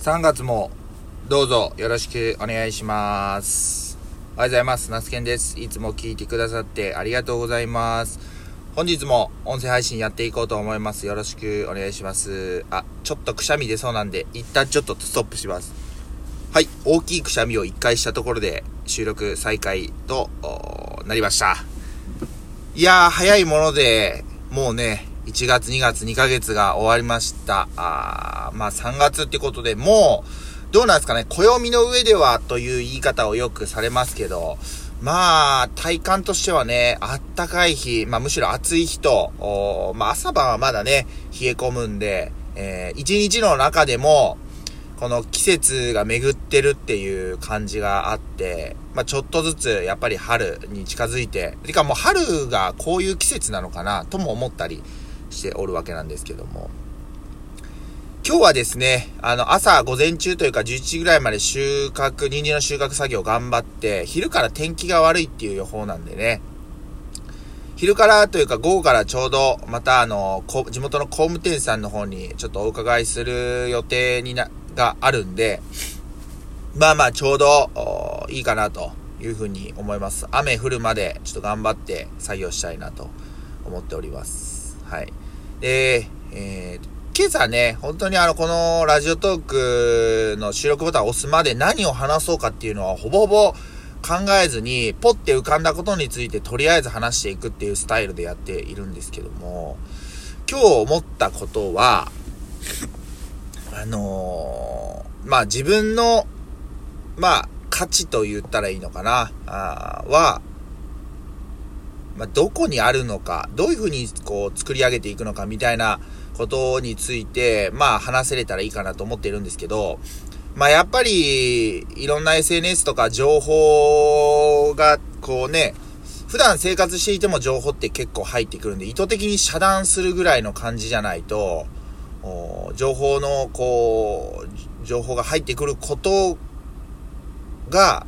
3月もどうぞよろしくお願いします。おはようございます。ナスケンです。いつも聞いてくださってありがとうございます。本日も音声配信やっていこうと思います。よろしくお願いします。あ、ちょっとくしゃみ出そうなんで、一旦ちょっとストップします。はい、大きいくしゃみを1回したところで収録再開となりました。いやー、早いもので、もうね、1月2月2ヶ月が終わりました。あまあ3月ってことでもう、どうなんですかね、暦の上ではという言い方をよくされますけど、まあ、体感としてはね、あったかい日、まあむしろ暑い日と、まあ朝晩はまだね、冷え込むんで、えー、一日の中でも、この季節が巡ってるっていう感じがあって、まあちょっとずつやっぱり春に近づいて、てかもう春がこういう季節なのかなとも思ったりしておるわけなんですけども。今日はですね、あの朝午前中というか11時ぐらいまで収穫、人参の収穫作業頑張って、昼から天気が悪いっていう予報なんでね、昼からというか午後からちょうどまたあの、地元の工務店さんの方にちょっとお伺いする予定にな、があるんで、まあまあちょうどいいかなというふうに思います。雨降るまでちょっと頑張って作業したいなと思っております。はい。で、えー、今朝ね、本当にあの、このラジオトークの収録ボタンを押すまで何を話そうかっていうのはほぼほぼ考えずに、ポッて浮かんだことについてとりあえず話していくっていうスタイルでやっているんですけども、今日思ったことは、あのーまあ自分の、まあ価値と言ったらいいのかな、あは、まあどこにあるのか、どういうふうにこう作り上げていくのかみたいなことについて、まあ話せれたらいいかなと思っているんですけど、まあやっぱり、いろんな SNS とか情報が、こうね、普段生活していても情報って結構入ってくるんで、意図的に遮断するぐらいの感じじゃないと、情報の、こう、情報が入ってくることが、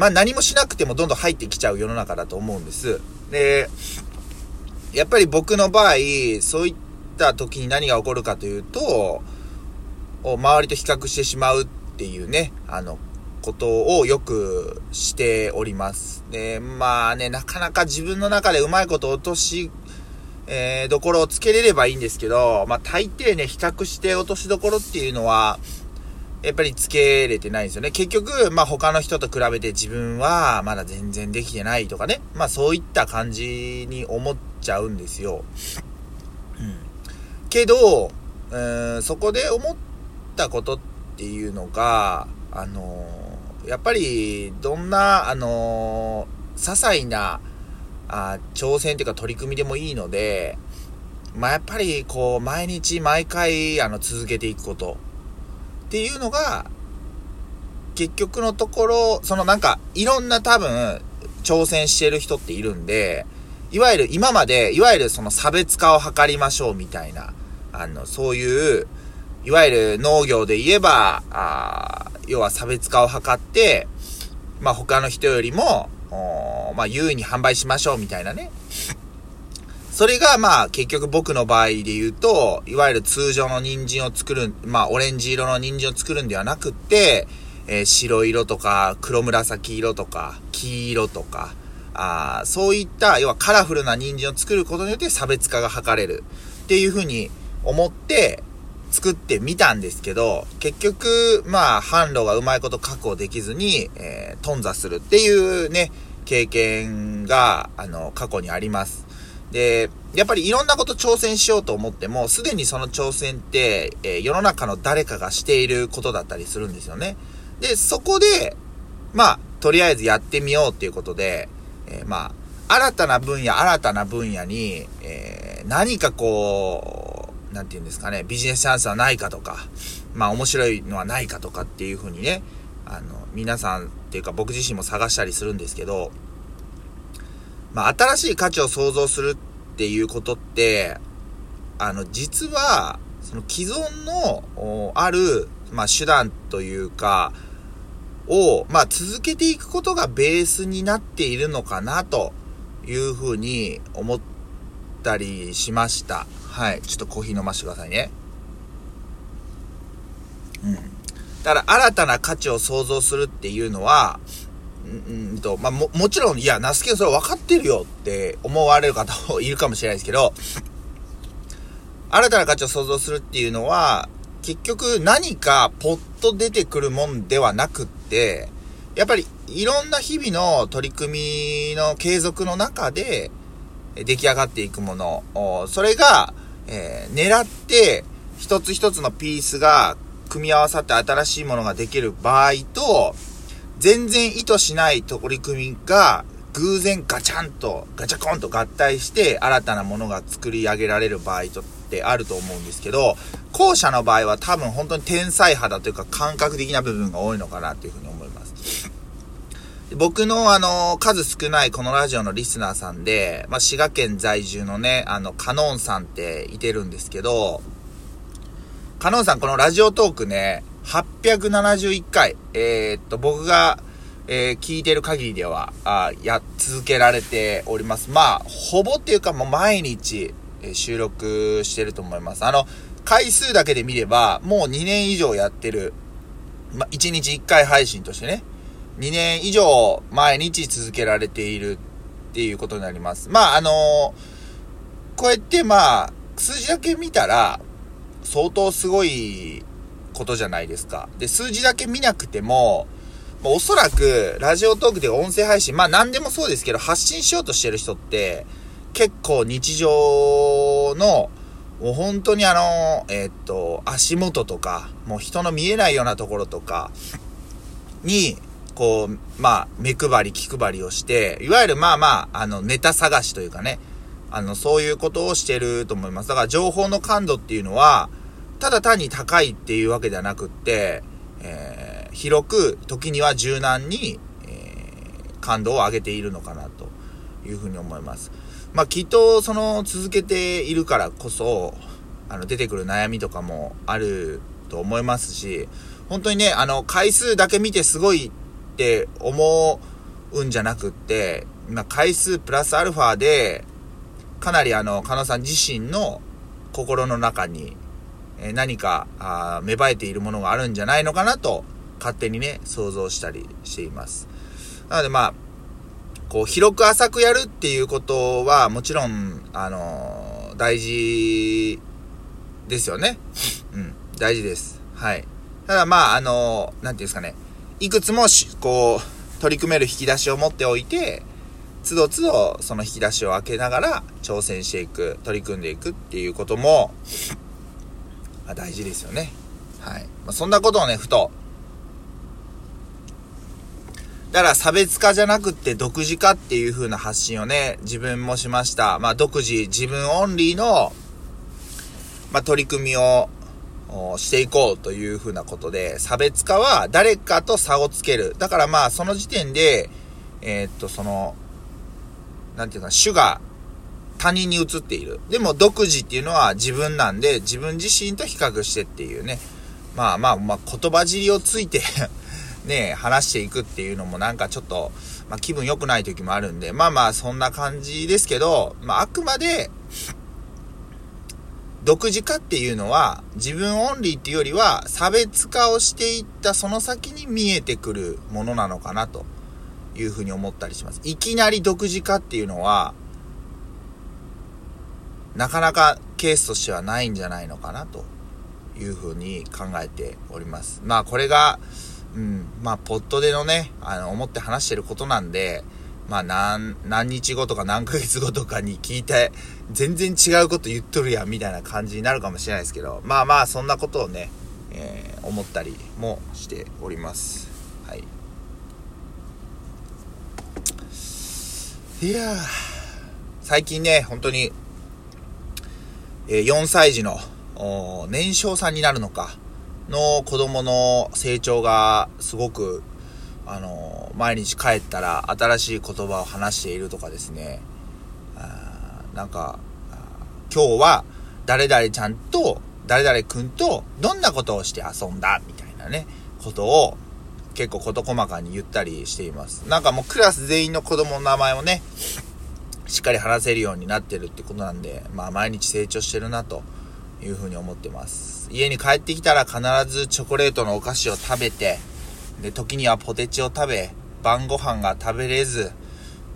まあ何もしなくてもどんどん入ってきちゃう世の中だと思うんです。で、やっぱり僕の場合、そういった時に何が起こるかというと、周りと比較してしまうっていうね、あの、ことをよくしております。で、まあね、なかなか自分の中でうまいこと落とし、えー、どころをつけれればいいんですけど、まあ大抵ね、比較して落としどころっていうのは、やっぱりつけれてないんですよね。結局、まあ他の人と比べて自分はまだ全然できてないとかね。まあそういった感じに思っちゃうんですよ。うん。けど、うーん、そこで思ったことっていうのが、あのやっぱり、どんな、あのー些細な、あ挑戦というか取り組みでもいいので、まあやっぱりこう、毎日毎回、あの、続けていくこと。っていうのが、結局のところ、そのなんか、いろんな多分、挑戦してる人っているんで、いわゆる今まで、いわゆるその差別化を図りましょうみたいな、あの、そういう、いわゆる農業で言えば、あ要は差別化を図って、まあ他の人よりも、まあ優位に販売しましょうみたいなね。それがまあ結局僕の場合で言うと、いわゆる通常の人参を作る、まあオレンジ色の人参を作るんではなくって、えー白色とか黒紫色とか黄色とか、あそういった、要はカラフルな人参を作ることによって差別化が図れるっていうふうに思って作ってみたんですけど、結局、まあ販路がうまいこと確保できずに、えー頓挫するっていうね、経験が、あの、過去にあります。で、やっぱりいろんなこと挑戦しようと思っても、すでにその挑戦って、えー世の中の誰かがしていることだったりするんですよね。で、そこで、まあ、とりあえずやってみようっていうことで、えーまあ、新たな分野、新たな分野に、えー何かこう、なんて言うんですかね、ビジネスチャンスはないかとか、まあ面白いのはないかとかっていうふうにね、あの、皆さんっていうか僕自身も探したりするんですけど、まあ、新しい価値を創造するっていうことって、あの、実は、その既存の、ある、まあ、手段というか、を、まあ、続けていくことがベースになっているのかな、というふうに思ったりしました。はい。ちょっとコーヒー飲ませてくださいね。うん。だから新たな価値を創造するっていうのは、うんと、まあ、も、もちろん、いや、ナスケそれ分かってるよって思われる方もいるかもしれないですけど、新たな価値を創造するっていうのは、結局何かポッと出てくるもんではなくって、やっぱりいろんな日々の取り組みの継続の中で出来上がっていくもの、それが、えー、狙って一つ一つのピースが組み合わさって新しいものができる場合と、全然意図しない取り組みが偶然ガチャンと、ガチャコンと合体して新たなものが作り上げられる場合とってあると思うんですけど、後者の場合は多分本当に天才肌というか感覚的な部分が多いのかなというふうに思います。僕のあの、数少ないこのラジオのリスナーさんで、まあ、滋賀県在住のね、あの、カノンさんっていてるんですけど、カノンさんこのラジオトークね、871回、えー、っと、僕が、えー、聞いてる限りでは、あや、続けられております。まあ、ほぼっていうかもう毎日、え収録してると思います。あの、回数だけで見れば、もう2年以上やってる。まあ1日1回配信としてね、2年以上毎日続けられているっていうことになります。まあ、あのー、こうやってまあ、数字だけ見たら、相当すごいことじゃないですか。で、数字だけ見なくても、もうおそらく、ラジオトークで音声配信、まあ何でもそうですけど、発信しようとしてる人って、結構日常の、もう本当にあの、えー、っと、足元とか、もう人の見えないようなところとかに、こう、まあ、目配り、気配りをして、いわゆるまあまあ、あの、ネタ探しというかね、あの、そういうことをしてると思います。だから情報の感度っていうのは、ただ単に高いっていうわけではなくって、えー、広く、時には柔軟に、えー、感度を上げているのかなというふうに思います。まあ、きっと、その、続けているからこそ、あの、出てくる悩みとかもあると思いますし、本当にね、あの、回数だけ見てすごいって思うんじゃなくって、まあ、回数プラスアルファで、かなりあの、加納さん自身の心の中に、え何かあ芽生えているものがあるんじゃないのかなと、勝手にね、想像したりしています。なのでまあ、こう、広く浅くやるっていうことは、もちろん、あの、大事ですよね。うん、大事です。はい。ただまあ、あのー、なんていうんですかね、いくつも、こう、取り組める引き出しを持っておいて、つどつどその引き出しを開けながら挑戦していく、取り組んでいくっていうことも、まあ、大事ですよね。はい。まあ、そんなことをね、ふとだから差別化じゃなくって独自化っていう風な発信をね、自分もしました。まあ独自、自分オンリーの、まあ取り組みをしていこうという風なことで、差別化は誰かと差をつける。だからまあその時点で、えー、っとその、なんていうか、主が他人に移っている。でも独自っていうのは自分なんで、自分自身と比較してっていうね。まあまあまあ言葉尻をついて ね、話していくっていうのもなんかちょっと、まあ、気分良くない時もあるんで、まあまあそんな感じですけど、まああくまで、独自化っていうのは自分オンリーっていうよりは差別化をしていったその先に見えてくるものなのかなというふうに思ったりします。いきなり独自化っていうのはなかなかケースとしてはないんじゃないのかなというふうに考えております。まあこれがうん、まあ、ポットでのね、あの、思って話してることなんで、まあ、何、何日後とか何ヶ月後とかに聞いて、全然違うこと言っとるやん、みたいな感じになるかもしれないですけど、まあまあ、そんなことをね、えー、思ったりもしております。はい。いや最近ね、本当に、え、4歳児の、年少さんになるのか、の子供の成長がすごく、あの、毎日帰ったら新しい言葉を話しているとかですね、あなんか、今日は誰々ちゃんと誰々くんとどんなことをして遊んだ？みたいなね、ことを結構事細かに言ったりしています。なんかもうクラス全員の子供の名前をね、しっかり話せるようになってるってことなんで、まあ毎日成長してるなというふうに思ってます。家に帰ってきたら必ずチョコレートのお菓子を食べて、で、時にはポテチを食べ、晩ご飯が食べれず、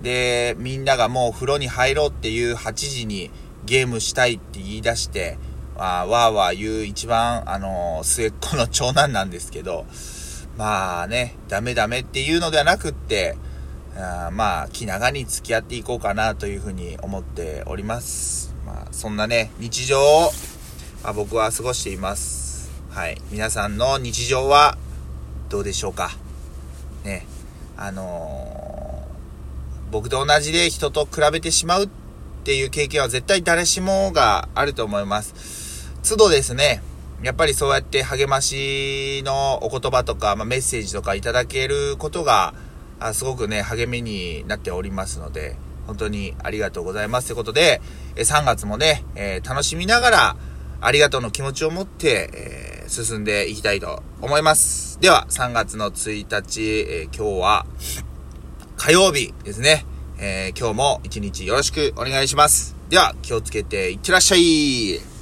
で、みんながもう風呂に入ろうっていう8時にゲームしたいって言い出して、あわーわー言う一番、あのー、末っ子の長男なんですけど、まあね、ダメダメっていうのではなくって、あまあ、気長に付き合っていこうかなというふうに思っております。まあ、そんなね、日常を、まあ、僕は過ごしています。はい。皆さんの日常はどうでしょうか？ね。あのー、僕と同じで人と比べてしまうっていう経験は絶対誰しもがあると思います。都度ですね、やっぱりそうやって励ましのお言葉とか、まあ、メッセージとかいただけることが、あすごくね、励みになっておりますので、本当にありがとうございますということで、え3月もね、えー、楽しみながら、ありがとうの気持ちを持って、えー、進んでいきたいと思います。では、3月の1日、えー、今日は、火曜日ですね。え今日も一日よろしくお願いします。では、気をつけていってらっしゃい